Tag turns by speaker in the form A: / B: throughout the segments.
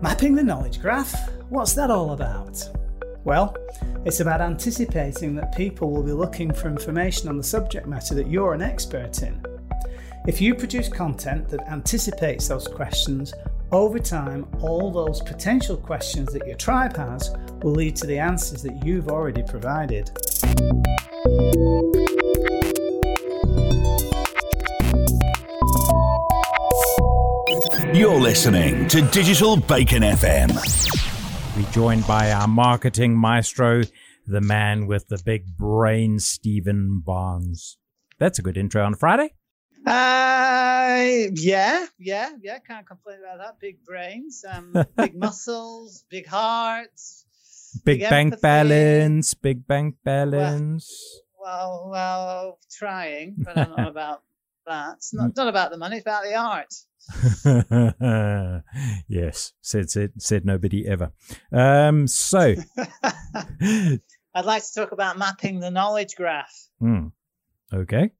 A: Mapping the knowledge graph? What's that all about? Well, it's about anticipating that people will be looking for information on the subject matter that you're an expert in. If you produce content that anticipates those questions, over time, all those potential questions that your tribe has will lead to the answers that you've already provided.
B: You're listening to Digital Bacon FM.
C: We're joined by our marketing maestro, the man with the big brain, Stephen Barnes. That's a good intro on Friday.
D: Uh, yeah, yeah, yeah. Can't complain about that. Big brains, um, big muscles, big hearts,
C: big, big bank empathy. balance, big bank balance.
D: Well, well, well, trying, but I don't know about that. It's not, not about the money, it's about the art.
C: yes, said said said nobody ever. Um, so
D: I'd like to talk about mapping the knowledge graph.
C: Hmm. Okay.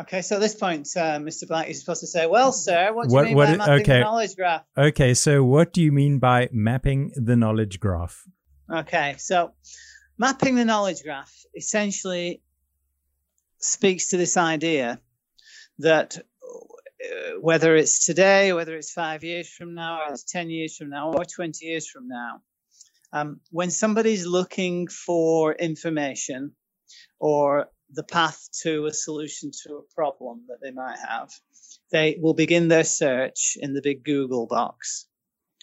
D: Okay, so at this point, uh, Mr. Black, you're supposed to say, "Well, sir, what do you mean what, by mapping okay. the knowledge graph?"
C: Okay, so what do you mean by mapping the knowledge graph?
D: Okay, so mapping the knowledge graph essentially speaks to this idea that uh, whether it's today, whether it's five years from now, or it's 10 years from now, or 20 years from now, um, when somebody's looking for information or the path to a solution to a problem that they might have, they will begin their search in the big Google box.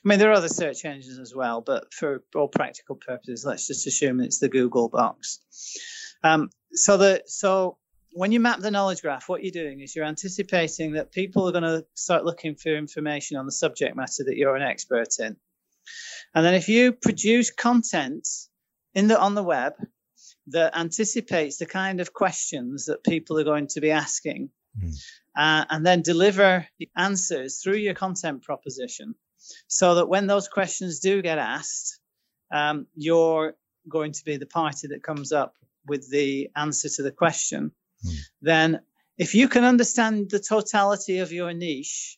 D: I mean, there are other search engines as well, but for all practical purposes, let's just assume it's the Google box. Um, so the so when you map the knowledge graph, what you're doing is you're anticipating that people are going to start looking for information on the subject matter that you're an expert in. And then if you produce content in the on the web that anticipates the kind of questions that people are going to be asking, mm. uh, and then deliver the answers through your content proposition, so that when those questions do get asked, um, you're going to be the party that comes up with the answer to the question mm. then if you can understand the totality of your niche,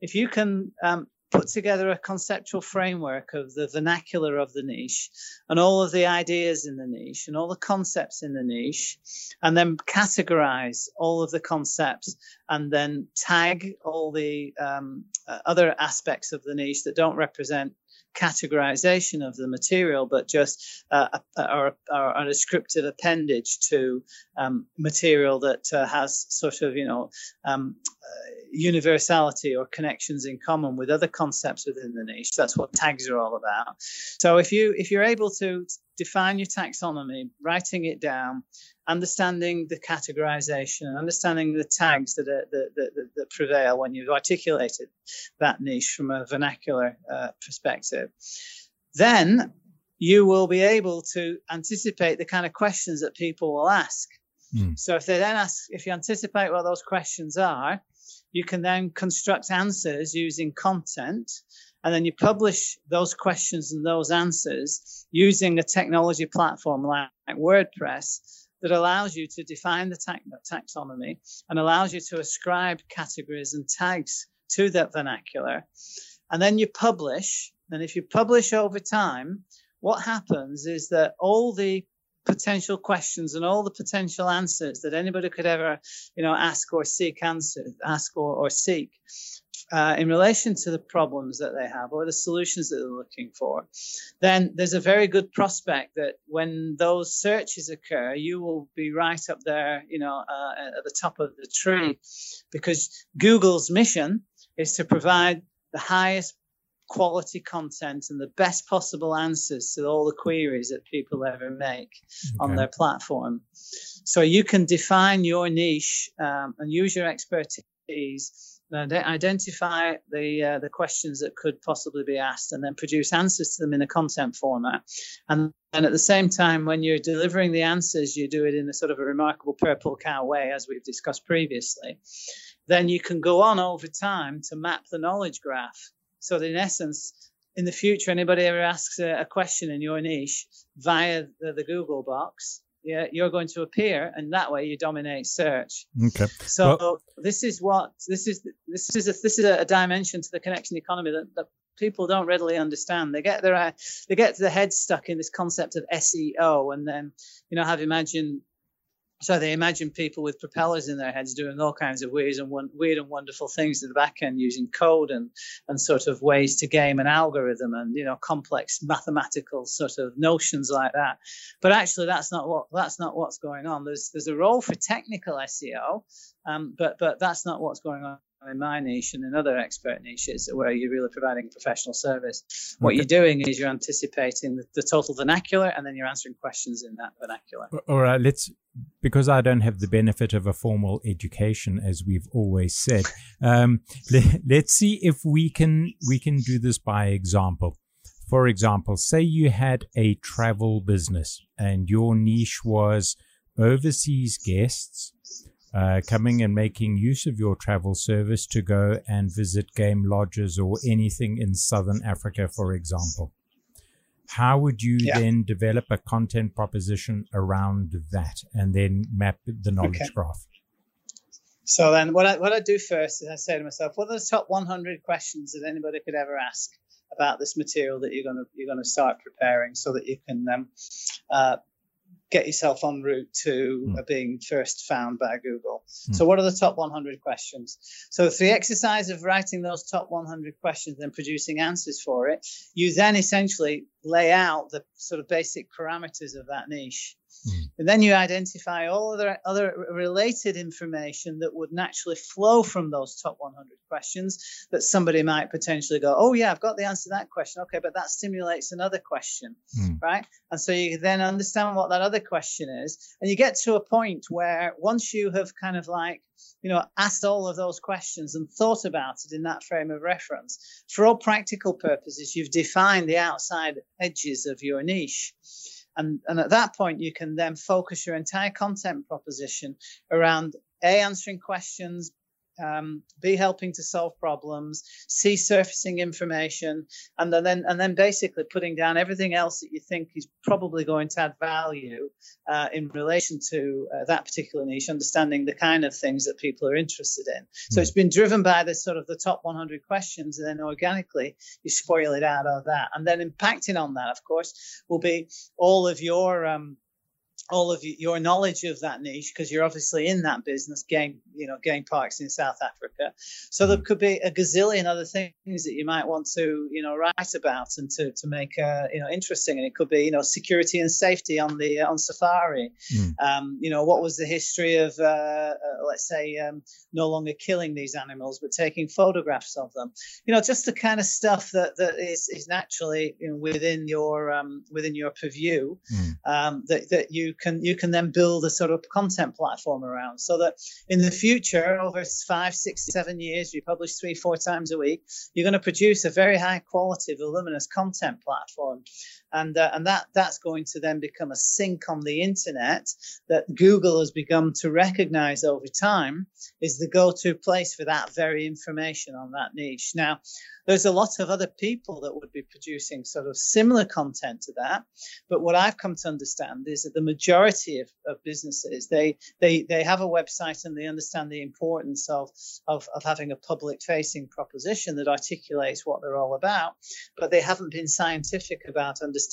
D: if you can um, put together a conceptual framework of the vernacular of the niche and all of the ideas in the niche and all the concepts in the niche, and then categorize all of the concepts and then tag all the um, uh, other aspects of the niche that don't represent categorization of the material, but just uh, a, or, or, a descriptive appendage to um, material that uh, has sort of, you know, um, uh, universality or connections in common with other concepts within the niche. That's what tags are all about. So if you if you're able to define your taxonomy, writing it down, understanding the categorization, understanding the tags that, are, that, that, that, prevail when you've articulated that niche from a vernacular uh, perspective, then you will be able to anticipate the kind of questions that people will ask. Mm. So if they then ask, if you anticipate what those questions are, you can then construct answers using content and then you publish those questions and those answers using a technology platform like, WordPress that allows you to define the taxonomy and allows you to ascribe categories and tags to that vernacular. And then you publish. And if you publish over time, what happens is that all the potential questions and all the potential answers that anybody could ever, you know, ask or seek answers, ask or, or seek uh, in relation to the problems that they have or the solutions that they're looking for, then there's a very good prospect that when those searches occur, you will be right up there, you know, uh, at the top of the tree, because Google's mission is to provide the highest quality content and the best possible answers to all the queries that people ever make okay. on their platform. So you can define your niche um, and use your expertise identify the uh, the questions that could possibly be asked and then produce answers to them in a content format and and at the same time when you're delivering the answers you do it in a sort of a remarkable purple cow way as we've discussed previously then you can go on over time to map the knowledge graph so that in essence in the future anybody ever asks a, a question in your niche via the, the google box yeah, you're going to appear, and that way you dominate search.
C: Okay.
D: So well, this is what this is. This is a, this is a dimension to the connection economy that, that people don't readily understand. They get their they get their heads stuck in this concept of SEO, and then you know have imagined so they imagine people with propellers in their heads doing all kinds of weird and weird and wonderful things at the back end using code and and sort of ways to game an algorithm and you know complex mathematical sort of notions like that. But actually, that's not what that's not what's going on. There's there's a role for technical SEO, um, but but that's not what's going on in my niche and in other expert niches where you're really providing a professional service. What okay. you're doing is you're anticipating the, the, total vernacular and then you're answering questions in that vernacular.
C: All right, let's because I don't have the benefit of a formal education, as we've always said. Um, let, us see if we can we can do this by example. For example, say you had a travel business and your niche was overseas guests uh, coming and making use of your travel service to go and visit game lodges or anything in southern Africa, for example. How would you yeah. then develop a content proposition around that and then map the knowledge okay. graph?
D: So then, what I what I do first is I say to myself, what are the top 100 questions that anybody could ever ask about this material that you're gonna you're gonna start preparing, so that you can um, uh, get yourself en route to mm. being first found by Google. Mm. So, what are the top 100 questions? So, through the exercise of writing those top 100 questions and producing answers for it, you then essentially lay out the sort of basic parameters of that niche. Mm. And then you identify all other other related information that would naturally flow from those top 100 questions that somebody might potentially go, oh yeah, I've got the answer to that question. Okay, but that stimulates another question, mm. right? And so you then understand what that other question is, and you get to a point where once you have kind of like you know, asked all of those questions and thought about it in that frame of reference. For all practical purposes, you've defined the outside edges of your niche. And, and at that point, you can then focus your entire content proposition around A, answering questions, um, B helping to solve problems, C surfacing information, and then and then basically putting down everything else that you think is probably going to add value uh, in relation to uh, that particular niche, understanding the kind of things that people are interested in. So it's been driven by the sort of the top 100 questions, and then organically you spoil it out of that, and then impacting on that, of course, will be all of your um, all of your knowledge of that niche because you're obviously in that business game you know game parks in south africa. So there could be a gazillion other things that you might want to you know write about and to, to make uh, you know interesting. And it could be you know security and safety on the uh, on safari. Mm. um, you know what was the history of uh, uh, let's say um, no longer killing these animals but taking photographs of them? You know just the kind of stuff that that is, is naturally you know, within your um, within your purview mm. that, that you can you can then build a sort of content platform around so that in the future over five six seven years you publish three four times a week you're going to produce a very high quality voluminous content platform and uh, and that that's going to then become a sink on the internet that Google has begun to recognize over time is the go-to place for that very information on that niche now there's a lot of other people that would be producing sort of similar content to that. But what I've come to understand is that the majority of, of businesses, they, they, they have a website and they understand the importance of, of, of having a public facing proposition that articulates what they're all about, but they haven't been scientific about understanding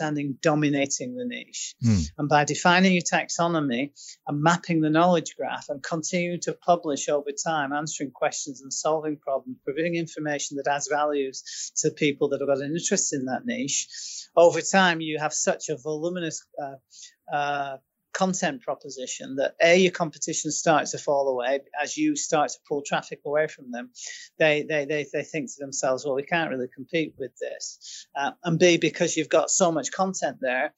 D: dominating the niche. Mm. And by defining your taxonomy and mapping the knowledge graph and continuing to publish over time, answering questions and solving problems, providing information that adds value values to people that have got an interest in that niche. Over time, you have such a voluminous uh, uh, content proposition that a your competition starts to fall away as you start to pull traffic away from them. They they they, they think to themselves well we can't really compete with this. Uh, and b because you've got so much content there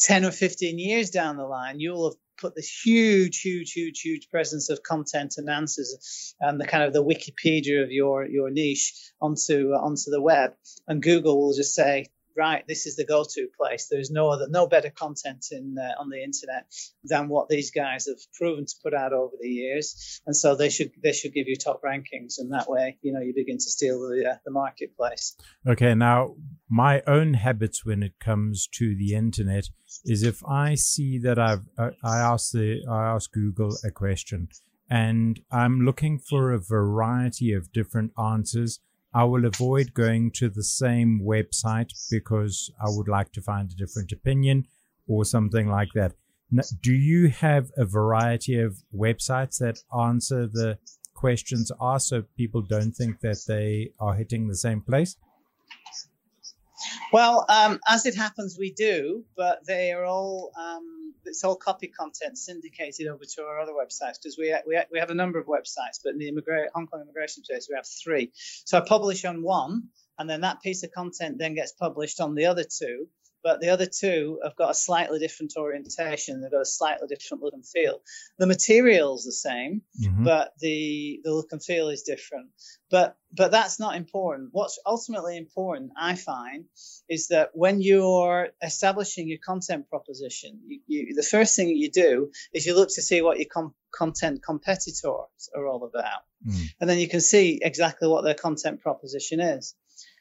D: 10 or 15 years down the line you'll have put this huge, huge, huge, huge presence of content and answers and the kind of the Wikipedia of your your niche onto onto the web, and Google will just say, right, this is the go-to place. There's no other, no better content in uh, on the internet than what these guys have proven to put out over the years, and so they should they should give you top rankings, and that way, you know, you begin to steal the uh, the marketplace.
C: Okay, now my own habits when it comes to the internet is if I see that I've uh, I ask the I ask Google a question and I'm looking for a variety of different answers I will avoid going to the same website because I would like to find a different opinion or something like that. Now, do you have a variety of websites that answer the questions asked so people don't think that they are hitting the same place?
D: Well, um, as it happens, we do, but they are all um, it's all copy content syndicated over to our other websites because we, we we have a number of websites, but in the immigra- Hong Kong immigration space we have three. So I publish on one, and then that piece of content then gets published on the other two, but the other two have got a slightly different orientation. They've got a slightly different look and feel. The material's the same, mm-hmm. but the the look and feel is different. But but that's not important. What's ultimately important, I find, is that when you're establishing your content proposition, you, you, the first thing you do is you look to see what your com- content competitors are all about, mm. and then you can see exactly what their content proposition is.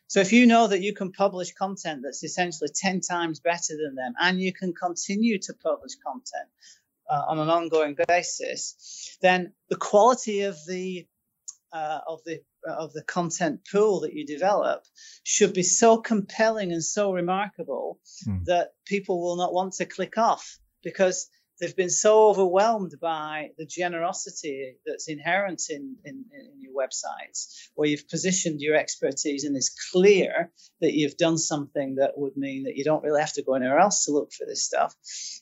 D: So if you know that you can publish content that's essentially 10 times better than them and you can continue to publish content uh, on an ongoing basis, then the quality of the uh, of the of the content pool that you develop should be so compelling and so remarkable mm. that people will not want to click off because they've been so overwhelmed by the generosity that's inherent in, in, in, your websites, where you've positioned your expertise and it's clear that you've done something that would mean that you don't really have to go anywhere else to look for this stuff.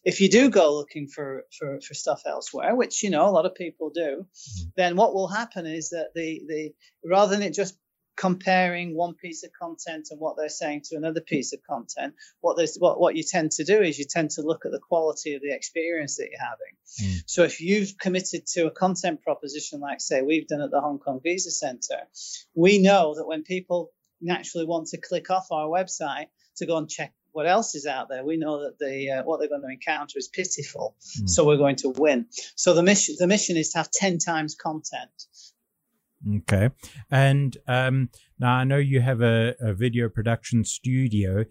D: If you do go looking for, for, for stuff elsewhere, which you know a lot of people do, mm-hmm. then what will happen is that the, the rather than it just comparing one piece of content and what they're saying to another piece of content, what there's what, what you tend to do is you tend to look at the quality of the experience that you're having. Mm. So if you've committed to a content proposition like say we've done at the Hong Kong Visa Center, we know that when people naturally want to click off our website to go and check what else is out there, we know that the uh, what they're going to encounter is pitiful. Mm. So we're going to win. So the mission the mission is to have ten times content.
C: Okay. And um, now I know you have a, a, video production studio.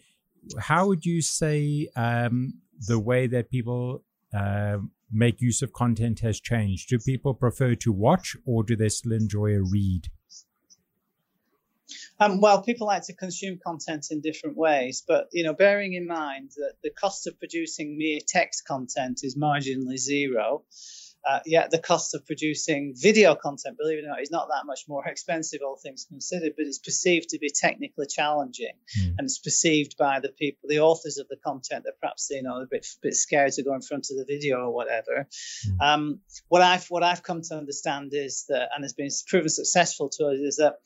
C: How would you say um, the way that people uh, make use of content has changed? Do people prefer to watch or do they still enjoy a read?
D: Um, well, people like to consume content in different ways, but you know, bearing in mind that the cost of producing mere text content is marginally zero, uh, yet the cost of producing video content, believe it or not, is not that much more expensive, all things considered, but it's perceived to be technically challenging. Mm. And it's perceived by the people, the authors of the content, that perhaps you know a bit, bit scared to go in front of the video or whatever. Mm. Um, what I've what I've come to understand is that, and has been proven successful to us, is that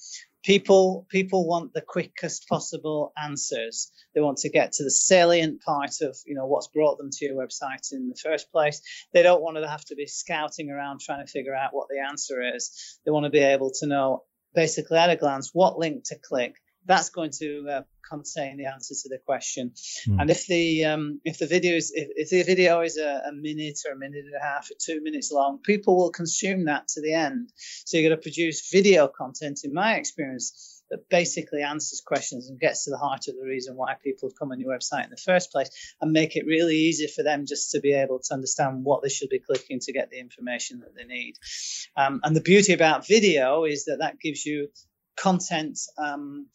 D: people people want the quickest possible answers. They want to get to the salient part of you know what's brought them to your website in the first place. They don't want to have to be scouting around trying to figure out what the answer is. They want to be able to know basically at a glance what link to click that's going to uh, contain the answer to the question. Mm. And if the um, if the video is if, if the video is a, a, minute or a minute and a half or two minutes long, people will consume that to the end. So you're going to produce video content, in my experience, that basically answers questions and gets to the heart of the reason why people have come on your website in the first place, and make it really easy for them just to be able to understand what they should be clicking to get the information that they need. Um, and the beauty about video is that that gives you content um,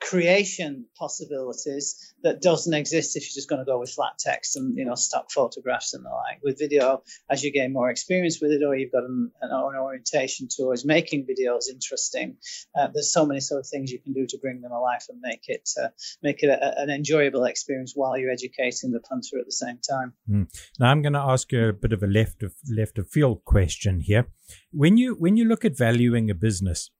D: creation possibilities that doesn't exist if you're just going to go with flat text and you know stock photographs and the like. With video as you gain more experience with it or you've got an, an orientation towards making videos interesting uh, there's so many sort of things you can do to bring them alive and make it uh, make it a, an enjoyable experience while you're educating the punter at the same time.
C: Mm. now i'm going to ask you a bit of a left of left of field question here. When you when you look at valuing a business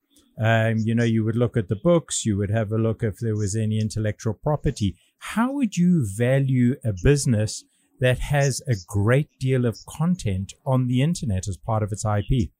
C: um, you know, you would look at the books, you would have a look if there was any intellectual property. How would you value a business that has a great deal of content on the internet as part of its IP?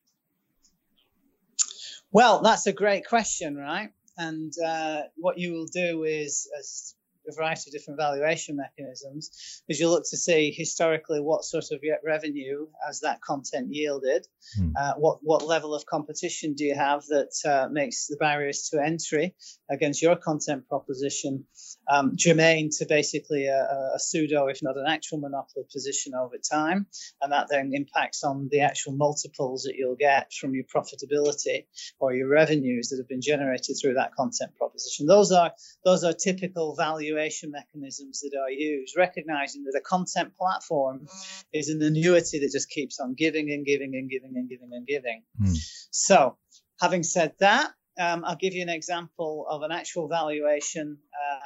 D: Well, that's a great question, right? And uh, what you will do is, as a variety of different valuation mechanisms is you look to see historically what sort of revenue has that content yielded, hmm. uh, what what level of competition do you have that uh, makes the barriers to entry against your content proposition um, germane to basically a, a, pseudo, if not an actual monopoly position over time, and that then impacts on the actual multiples that you'll get from your profitability or your revenues that have been generated through that content proposition. Those are those are typical valuation mechanisms that I use, recognizing that a content platform is an annuity that just keeps on giving and giving and giving and giving and giving. Mm. So, having said that, um, I'll give you an example of an actual valuation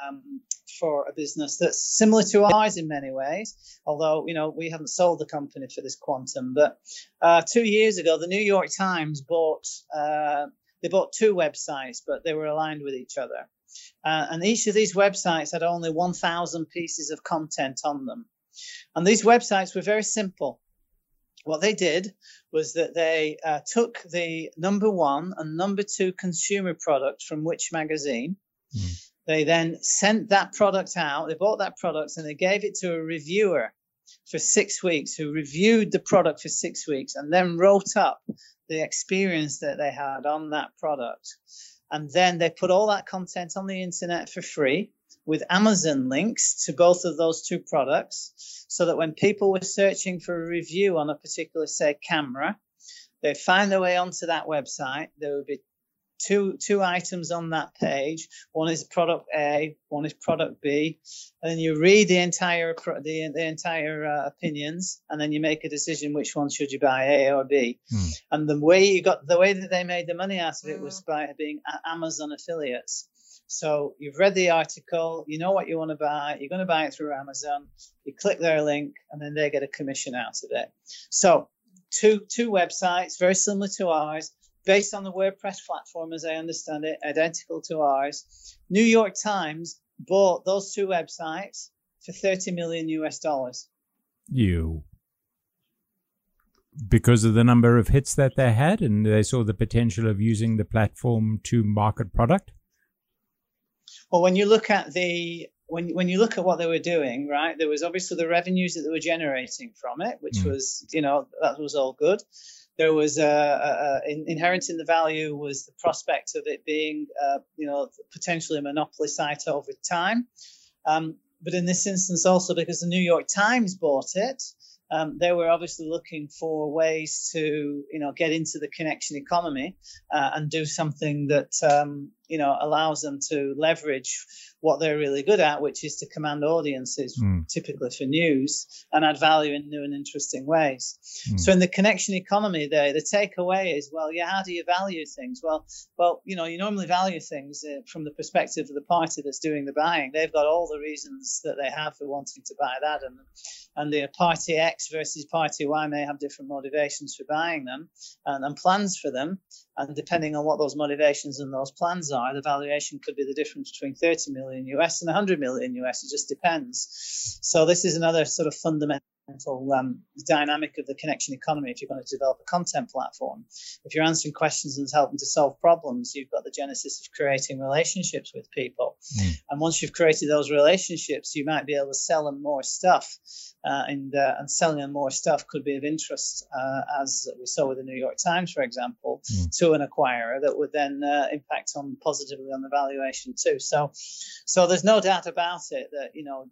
D: um, for a business that's similar to ours in many ways. Although you know we haven't sold the company for this quantum, but uh, two years ago, the New York Times bought uh, they bought two websites, but they were aligned with each other. Uh, and each of these websites had only 1,000 pieces of content on them. And these websites were very simple. What they did was that they uh, took the number one and number two consumer product from which magazine. Mm. They then sent that product out, they bought that product and they gave it to a reviewer for six weeks who reviewed the product for six weeks and then wrote up the experience that they had on that product. And then they put all that content on the internet for free with Amazon links to both of those two products so that when people were searching for a review on a particular, say, camera, they'd find their way onto that website. There would be two two items on that page. One is product A, one is product B, and then you read the entire the, the entire uh, opinions, and then you make a decision which one should you buy, A or B. Hmm. And the way you got the way that they made the money out of it was by being Amazon affiliates. So you've read the article, you know what you want to buy, you're going to buy it through Amazon, you click their link, and then they get a commission out of it. So two two websites very similar to ours based on the WordPress platform, as I understand it, identical to ours. New York Times bought those two websites for 30 million US dollars.
C: You. Because of the number of hits that they had, and they saw the potential of using the platform to market product?
D: Well, when you look at the when when you look at what they were doing, right, there was obviously the revenues that they were generating from it, which mm. was, you know, that was all good there was a, a, inherent in the value was the prospect of it being, uh, you know, potentially a monopoly site over time. Um, but in this instance, also because the New York Times bought it, um, they were obviously looking for ways to, you know, get into the connection economy uh, and do something that, um, you know, allows them to leverage what they're really good at, which is to command audiences, mm. typically for news, and add value in new and interesting ways. Mm. So in the connection economy, there, the takeaway is, well, yeah, how do you value things? Well, well, you know, you normally value things uh, from the perspective of the party that's doing the buying. They've got all the reasons that they have for wanting to buy that, and and the party X versus party Y may have different motivations for buying them and, and plans for them. And depending on what those motivations and those plans are, the valuation could be the difference between 30 million US and 100 million US. It just depends. So this is another sort of fundamental um, the dynamic of the connection economy if you're going to develop a content platform. If you're answering questions and helping to solve problems, you've got the genesis of creating relationships with people. Mm. And once you've created those relationships, you might be able to sell them more stuff. Uh, and, uh, and selling them more stuff could be of interest, uh, as we saw with the New York Times, for example, mm. to an acquirer that would then uh, impact on positively on the valuation too. So, so there's no doubt about it that you know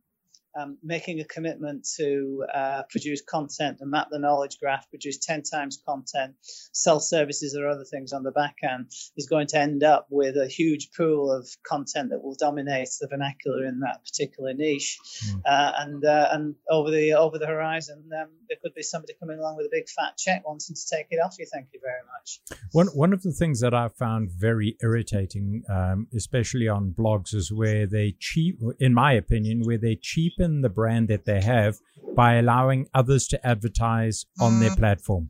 D: um, making a commitment to uh, produce content and map the knowledge graph, produce 10 times content, sell services or other things on the back end is going to end up with a huge pool of content that will dominate the vernacular in that particular niche. Mm. Uh, and uh, and over the over the horizon, um, there could be somebody coming along with a big fat check wanting to take it off you. Thank you very much.
C: One one of the things that I found very irritating, um, especially on blogs, is where they cheap, in my opinion, where they cheap cheapen the brand that they have by allowing others to advertise on their mm. platform.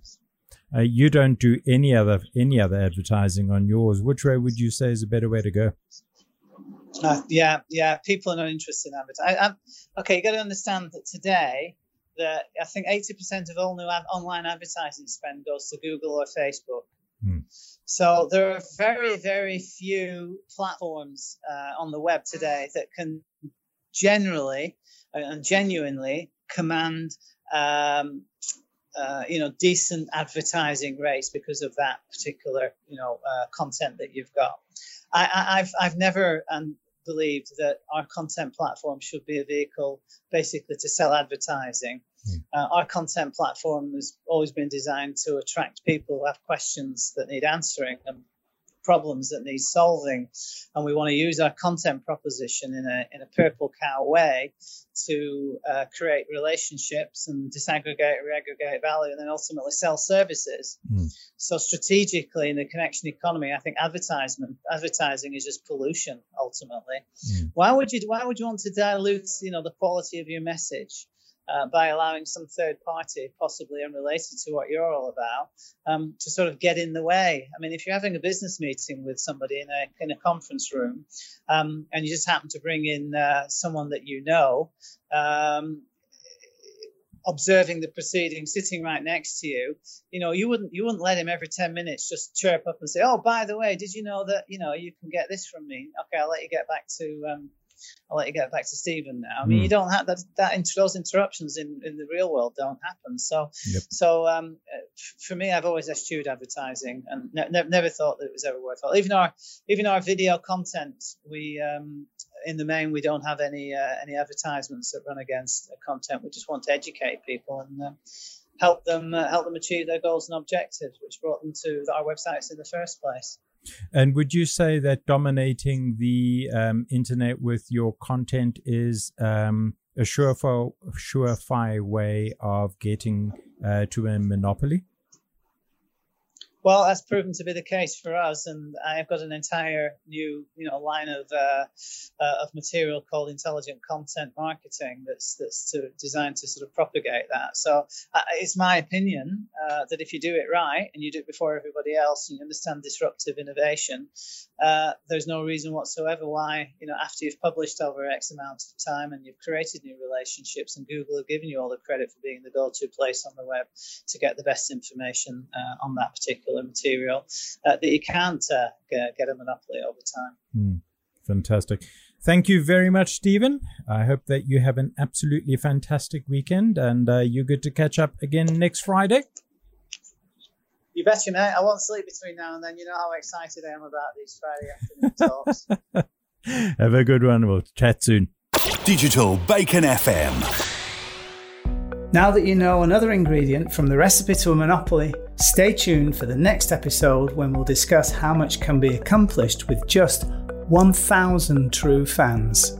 C: Uh, you don't do any other any other advertising on yours. Which way would you say is a better way to go?
D: Uh, yeah, yeah. People are not interested in advertising. okay, you got to understand that today, that I think eighty percent of all new ad- online advertising spend goes to Google or Facebook. Hmm. So there are very, very few platforms uh, on the web today that can generally and genuinely command um, uh, you know decent advertising rates because of that particular you know uh, content that you've got. I, have I've never um, believed that our content platform should be a vehicle basically to sell advertising. Mm. Uh, our content platform has always been designed to attract people who have questions that need answering and problems that need solving, and we want to use our content proposition in a in a purple cow way to uh, create relationships and disaggregate, reaggregate value, and then ultimately sell services. Mm. So strategically, in the connection economy, I think advertisement advertising is just pollution ultimately. Mm. Why would you Why would you want to dilute you know the quality of your message? Uh, by allowing some third party, possibly unrelated to what you're all about, um, to sort of get in the way. I mean, if you're having a business meeting with somebody in a in a conference room, um, and you just happen to bring in uh, someone that you know. Um, observing the proceedings sitting right next to you you know you wouldn't you wouldn't let him every 10 minutes just chirp up and say oh by the way did you know that you know you can get this from me okay i'll let you get back to um, I'll let you get back to Stephen now. I mean, mm. you don't have that, that those interruptions in, in the real world don't happen. So, yep. so um, for me, I've always eschewed advertising and ne- never thought that it was ever worthwhile. Even our even our video content, we um, in the main we don't have any uh, any advertisements that run against content. We just want to educate people and. Uh, help them uh, help them achieve their goals and objectives, which brought them to our websites in the first place.
C: And would you say that dominating the um, internet with your content is um, a surefire, surefire way of getting uh, to a monopoly?
D: Well, that's proven to be the case for us, and I've got an entire new, you know, line of uh, uh, of material called intelligent content marketing that's that's to, designed to sort of propagate that. So uh, it's my opinion uh, that if you do it right and you do it before everybody else, and you understand disruptive innovation, uh, there's no reason whatsoever why, you know, after you've published over X amount of time and you've created new relationships, and Google have given you all the credit for being the go-to place on the web to get the best information uh, on that particular material uh, that you can't uh, get, get, a monopoly over time.
C: Mm, fantastic. Thank you very much, Stephen. I hope that you have an absolutely fantastic weekend and uh, you're good to catch up again next Friday.
D: You bet you, mate. I won't sleep between now and then. You know how excited I am about these Friday afternoon talks.
C: have a good one. We'll chat soon.
B: Digital Bacon FM.
A: Now that you know another ingredient from the recipe to a monopoly, stay tuned for the next episode when we'll discuss how much can be accomplished with just 1,000 true fans.